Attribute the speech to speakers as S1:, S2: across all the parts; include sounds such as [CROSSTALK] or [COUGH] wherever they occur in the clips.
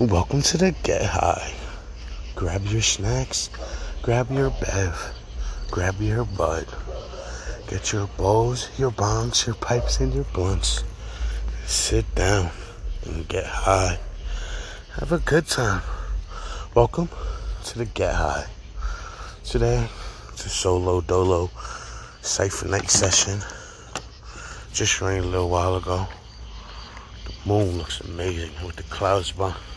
S1: Welcome to the Get High. Grab your snacks, grab your bev, grab your bud. Get your bowls, your bongs, your pipes, and your blunts. Sit down and get high. Have a good time. Welcome to the Get High. Today, it's a solo dolo cipher night session. Just rained a little while ago. The moon looks amazing with the clouds behind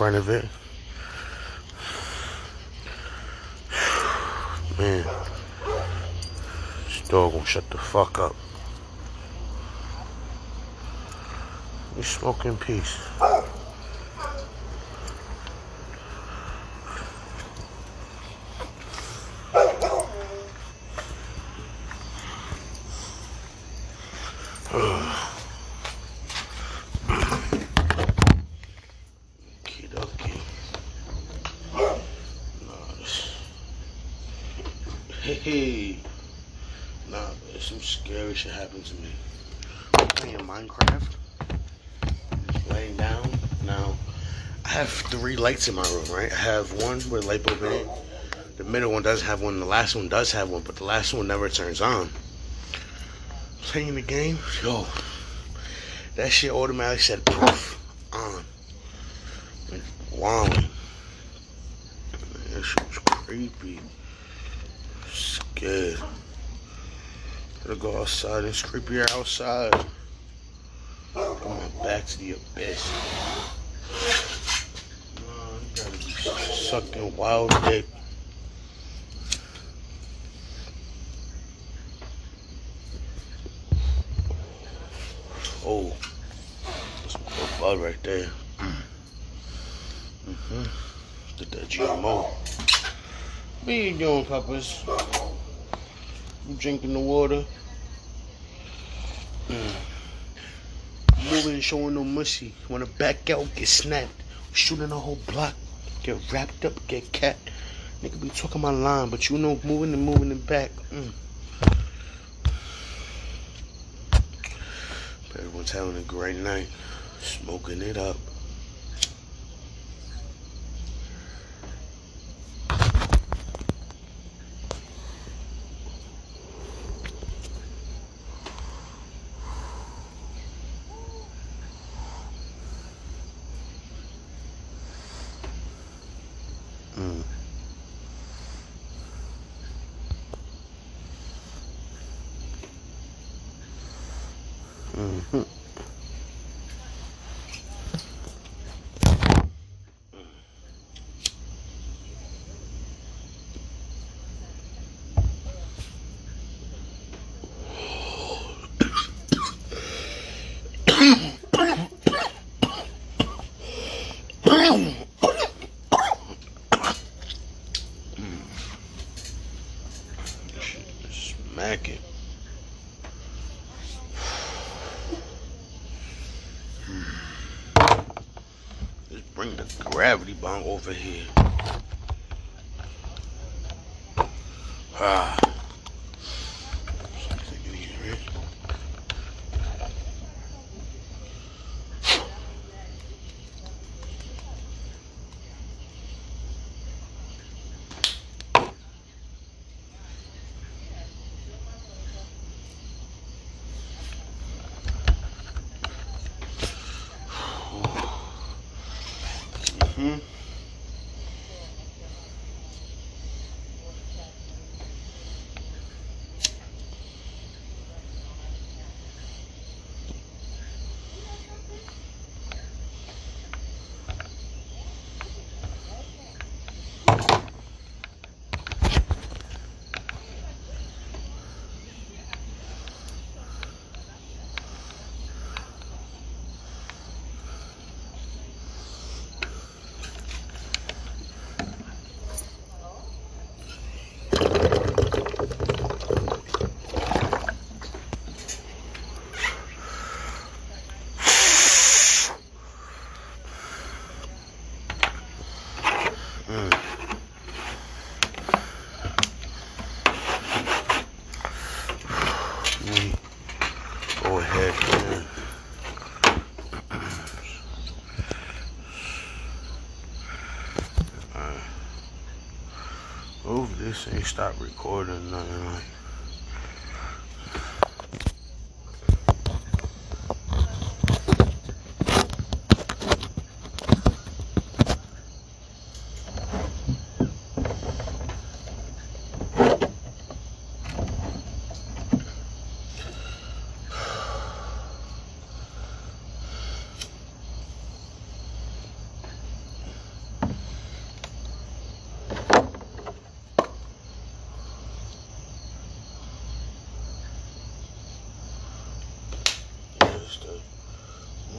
S1: front of it. Man, this dog won't shut the fuck up. You smoke in peace. Kidoki. Nah, this. Hey, nah, but some scary shit happened to me. I'm playing Minecraft. Just laying down. Now, I have three lights in my room, right? I have one with a light bulb in it. The middle one does have one. The last one does have one, but the last one never turns on. Playing the game, yo, that shit automatically said poof on. Wow. That shit was creepy. Scared. Gotta go outside. It's creepier outside. Going back to the abyss. Man, you gotta be sucking wild dick. Oh, that's some good bud right there. Mm-hmm. Did that GMO. What you doing, Peppers? You drinking the water? Mm. Moving showing no mercy. Wanna back out, get snapped. Shooting a whole block. Get wrapped up, get cat. Nigga be talking my line, but you know moving and moving it back. Mm. Everyone's having a great night. Smoking it up. Mm. Mhm. Smack it. Just bring the over here. This ain't stop recording nothing like.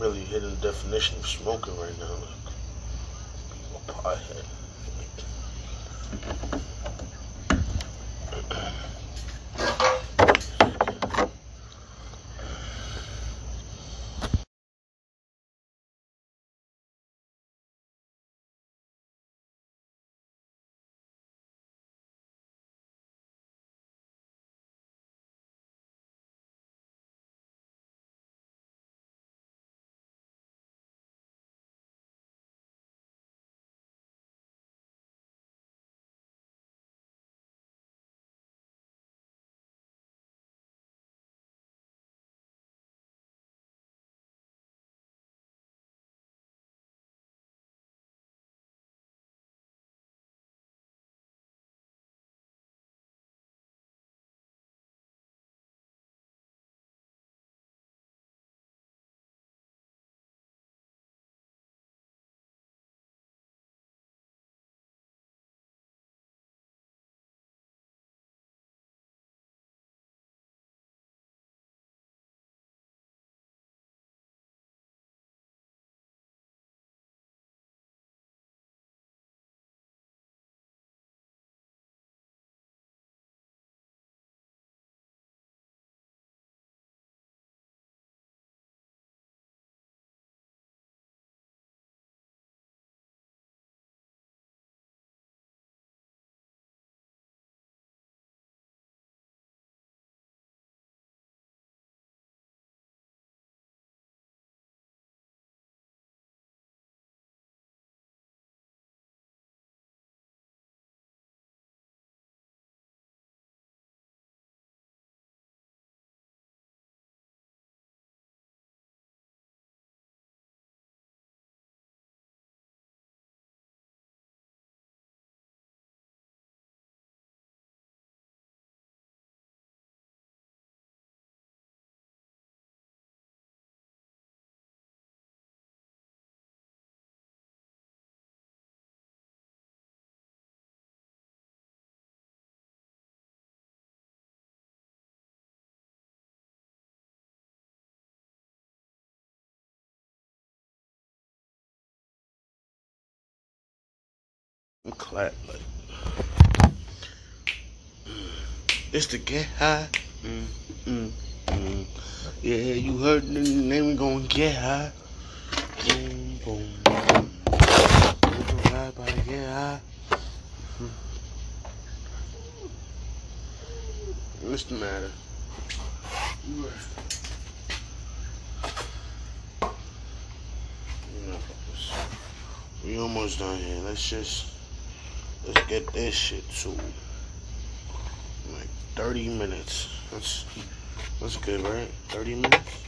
S1: really hitting the definition of smoking right now. Like, a pothead. Clap like [SIGHS] it's the get high. Mm, mm, mm. Yeah, you heard the name. We gonna get high. Boom, boom, boom. Everybody get high. What's the matter? We almost done here. Let's just Let's get this shit to like 30 minutes. That's that's good, right? 30 minutes.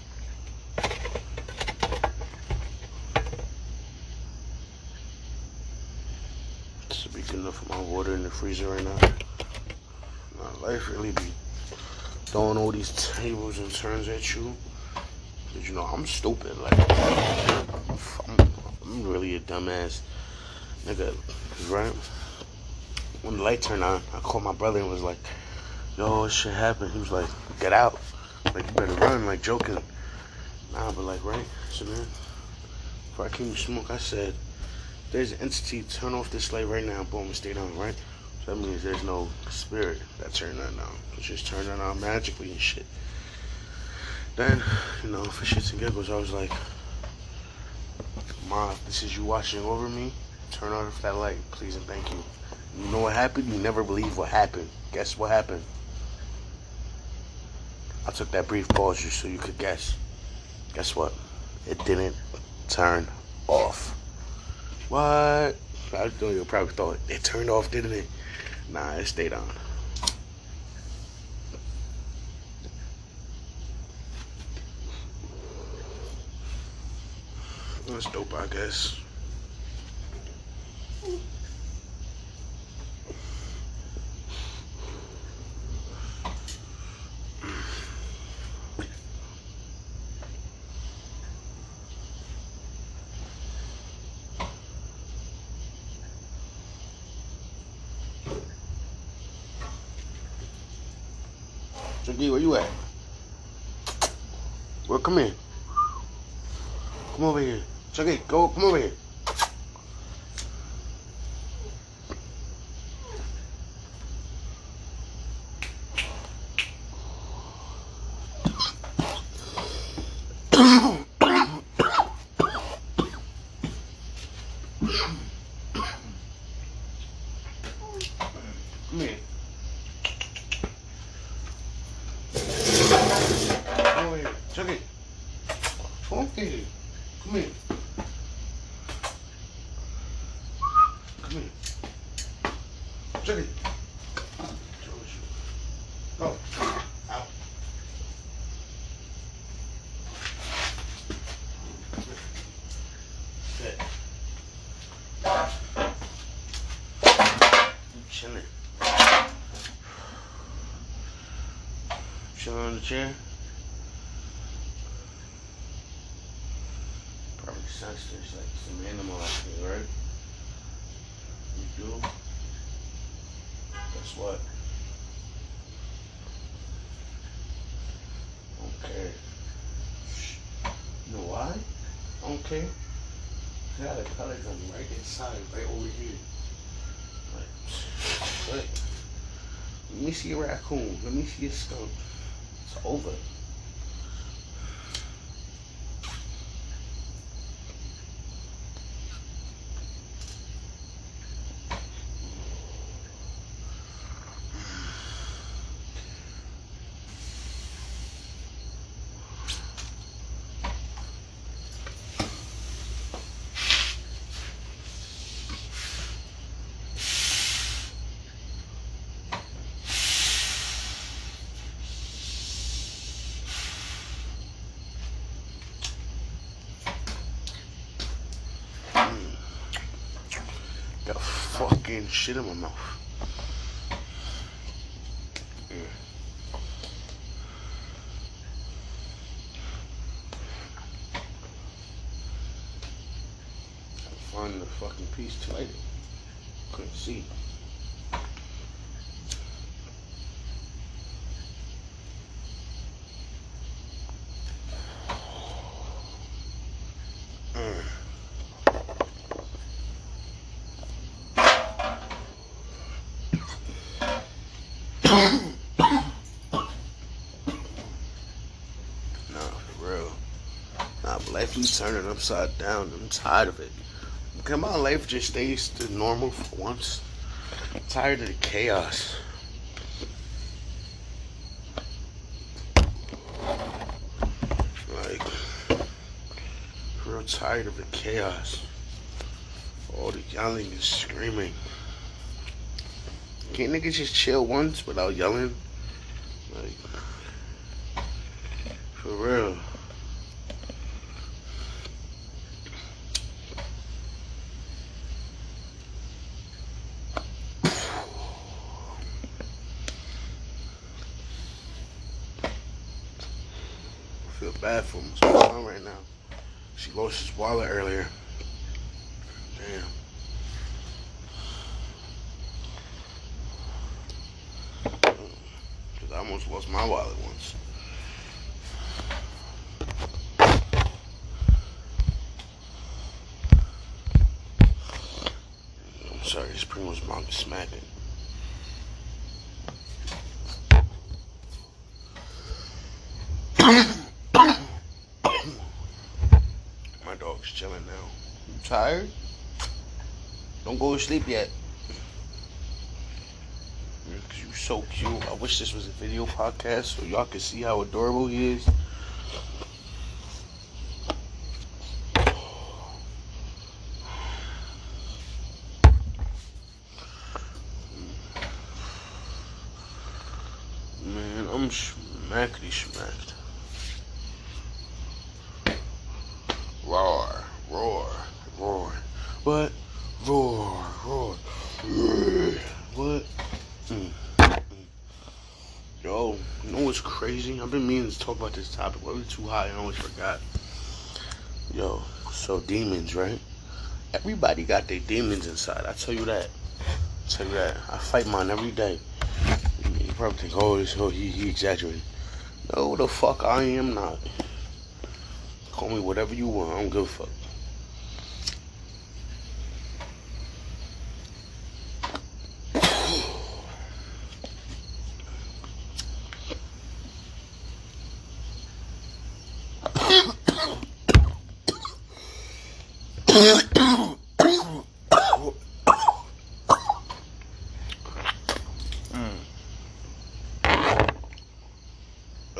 S1: This should be good enough for my water in the freezer right now. My life really be throwing all these tables and turns at you. But you know, I'm stupid. Like, I'm, I'm really a dumbass nigga, right? When the light turned on, I called my brother and was like, yo, shit happened. He was like, get out. Like, you better run, like, joking. Nah, but like, right? So man, before I came to smoke, I said, there's an entity, turn off this light right now, boom, it stayed on, right? So that means there's no spirit that turned on. It's just turned on magically and shit. Then, you know, for shits and giggles, I was like, Ma, this is you watching over me. Turn off that light, please and thank you. You know what happened? You never believe what happened. Guess what happened? I took that brief pause just so you could guess. Guess what? It didn't turn off. What? I know you probably thought it turned off, didn't it? Nah, it stayed on. That's dope, I guess. Jiggy, where you at? Well, come here. Come over here. Chucky, go, come over here. [COUGHS] Come here. Come over here. Chucky. Come here. Come here. Come here. Chucky. Go. Out. Sit. You chilling. On the chair. Probably sense there's like some animal out here, right? You do? Guess what? Okay. You know why? I don't care. I got a color gun right inside, right over here. Look. Let me see a raccoon. Let me see a skunk. It's over. Got fucking shit in my mouth. Mm. Find the fucking piece to light it. Couldn't see. Mm. Nah, for real. Nah, but life be turning upside down. I'm tired of it. Can my life just stays to normal for once? I'm tired of the chaos. Like, real tired of the chaos. All the yelling and screaming. Can't niggas just chill once without yelling? Like, for real. Him. What's going on right now? She lost his wallet earlier. Damn. Cause I almost lost my wallet once. I'm sorry, Spring was mom is smacking. Dog's chilling now. You tired? Don't go to sleep yet. Cause you so cute. I wish this was a video podcast so y'all could see how adorable he is. I'm smackety smacked. Roar, roar, roar. What? Roar, roar. What? Mm. Yo, you know what's crazy? I've been meaning to talk about this topic, but we're too high. I always forgot. Yo, so demons, right? Everybody got their demons inside. I tell you that. I tell you that. I fight mine every day. You probably think, oh, this, oh he, he exaggerated. No, the fuck I am not. Call me whatever you want. I don't give a fuck.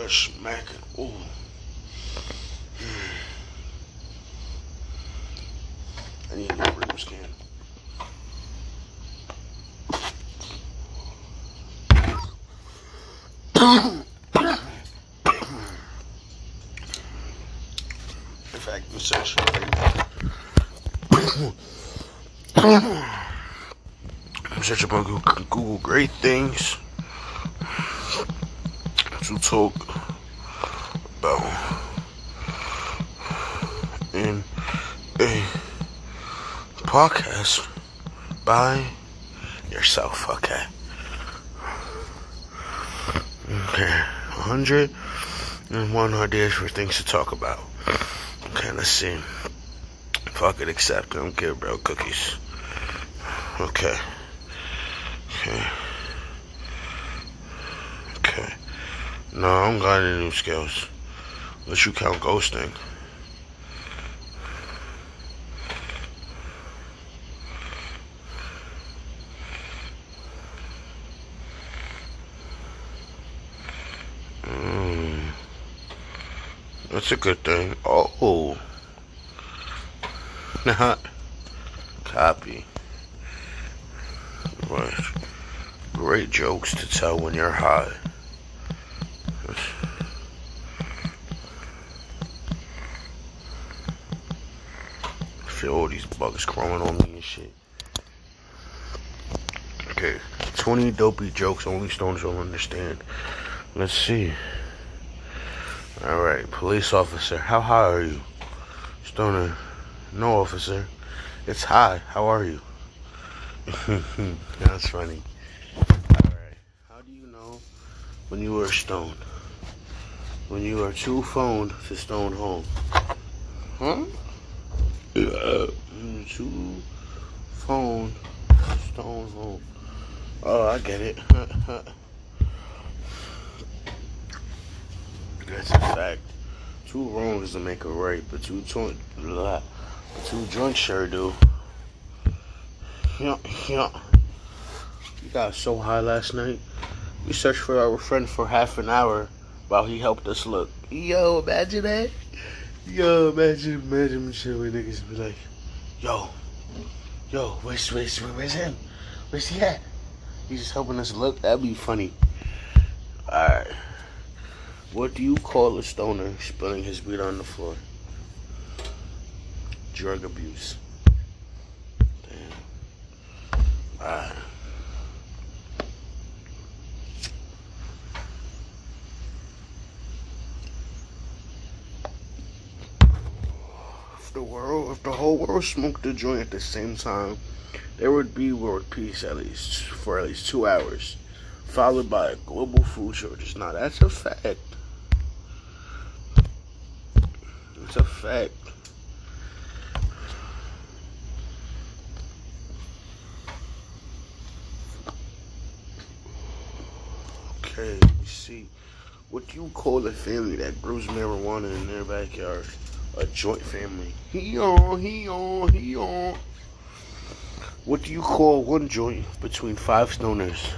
S1: Smacking. Ooh. Hmm. I need a new room scan. In fact, I'm searching I'm searching on Google, Google great things to talk podcast by yourself, okay? Okay, 101 ideas for things to talk about. Okay, let's see. Fuck it, accept. I don't care about cookies. Okay. Okay. Okay. No, I don't got any new skills. Unless you count ghosting. Mm. That's a good thing. Oh. Not copy. Right. Great jokes to tell when you're high. feel all these bugs crawling on me and shit. Okay, 20 dopey jokes only stones will understand. Let's see. Alright, police officer, how high are you? Stoner, no officer. It's high, how are you? [LAUGHS] That's funny. Alright, how do you know when you are stoned? When you are too phoned to stone home? Huh? too two phone stone home. Oh, I get it. [LAUGHS] That's a fact. Two wrongs doesn't make a right, but two joint, two joints sure do. Yeah, yeah. We got so high last night. We searched for our friend for half an hour while he helped us look. Yo, imagine that. Yo, imagine, imagine where niggas be like, yo, yo, where's, where's, where's him? Where's he at? He's just helping us look. That'd be funny. Alright. What do you call a stoner spilling his weed on the floor? Drug abuse. Damn. Alright. the world, if the whole world smoked a joint at the same time, there would be world peace at least for at least two hours, followed by a global food shortage. Now that's a fact. It's a fact. Okay, see, what do you call a family that grows marijuana in their backyard? a joint family. He on, he on, he on. What do you call one joint between five stoners?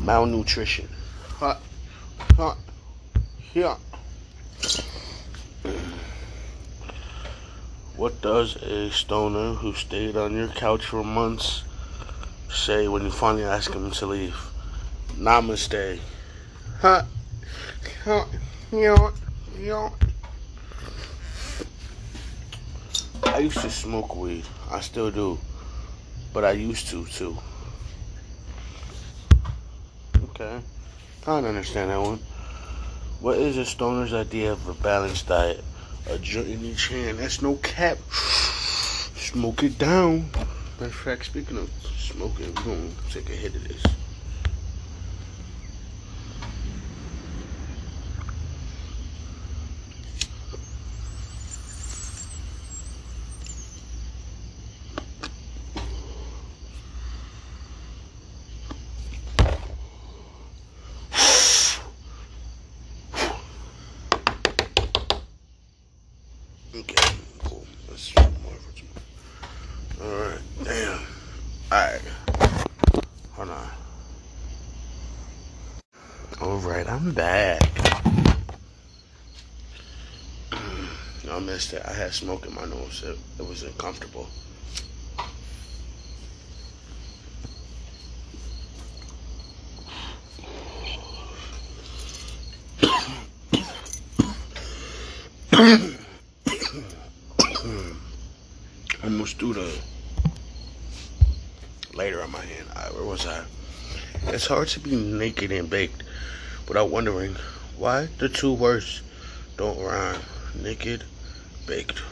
S1: Malnutrition. Hot, hot, yeah. What does a stoner who stayed on your couch for months say when you finally ask him to leave? Namaste. Huh? Huh? You know, I used to smoke weed. I still do. But I used to, too. Okay. I don't understand that one. What is a stoner's idea of a balanced diet? A joint in each hand. That's no cap. Smoke it down. Matter of fact, speaking of smoking, we're going to take a hit of this. Okay, cool. Let's more Alright, damn. Alright. Hold on. Alright, I'm back. I missed it. I had smoke in my nose. It, it was uncomfortable. [COUGHS] almost threw the later on my hand. I, where was I? It's hard to be naked and baked without wondering why the two words don't rhyme. Naked, baked.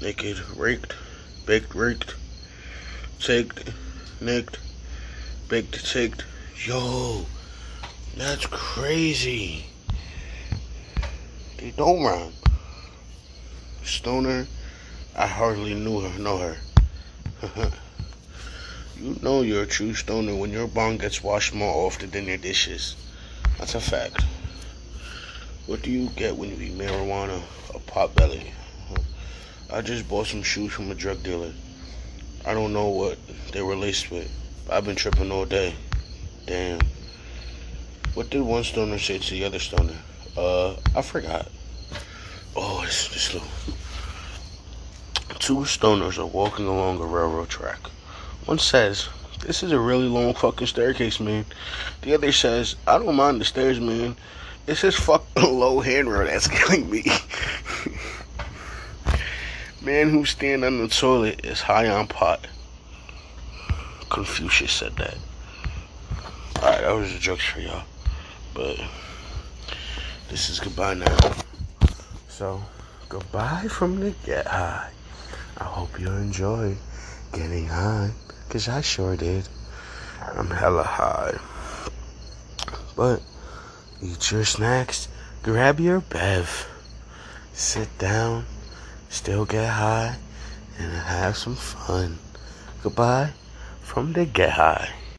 S1: Naked, raked, baked, raked, taked, nicked, baked, taked. Yo, that's crazy. They don't rhyme. Stoner I hardly knew her, know her. [LAUGHS] you know you're a true stoner when your bong gets washed more often than your dishes. That's a fact. What do you get when you eat marijuana A pot belly? I just bought some shoes from a drug dealer. I don't know what they were laced with. I've been tripping all day. Damn. What did one stoner say to the other stoner? Uh, I forgot. Oh, it's just little. Two stoners are walking along a railroad track. One says, This is a really long fucking staircase, man. The other says, I don't mind the stairs, man. It's this fucking [LAUGHS] low handrail that's killing me. man who stand on the toilet is high on pot. Confucius said that. Alright, that was a joke for y'all. But this is goodbye now. So, goodbye from the get high. I hope you enjoy getting high, because I sure did. I'm hella high. But eat your snacks, grab your bev, sit down, still get high, and have some fun. Goodbye from the Get High.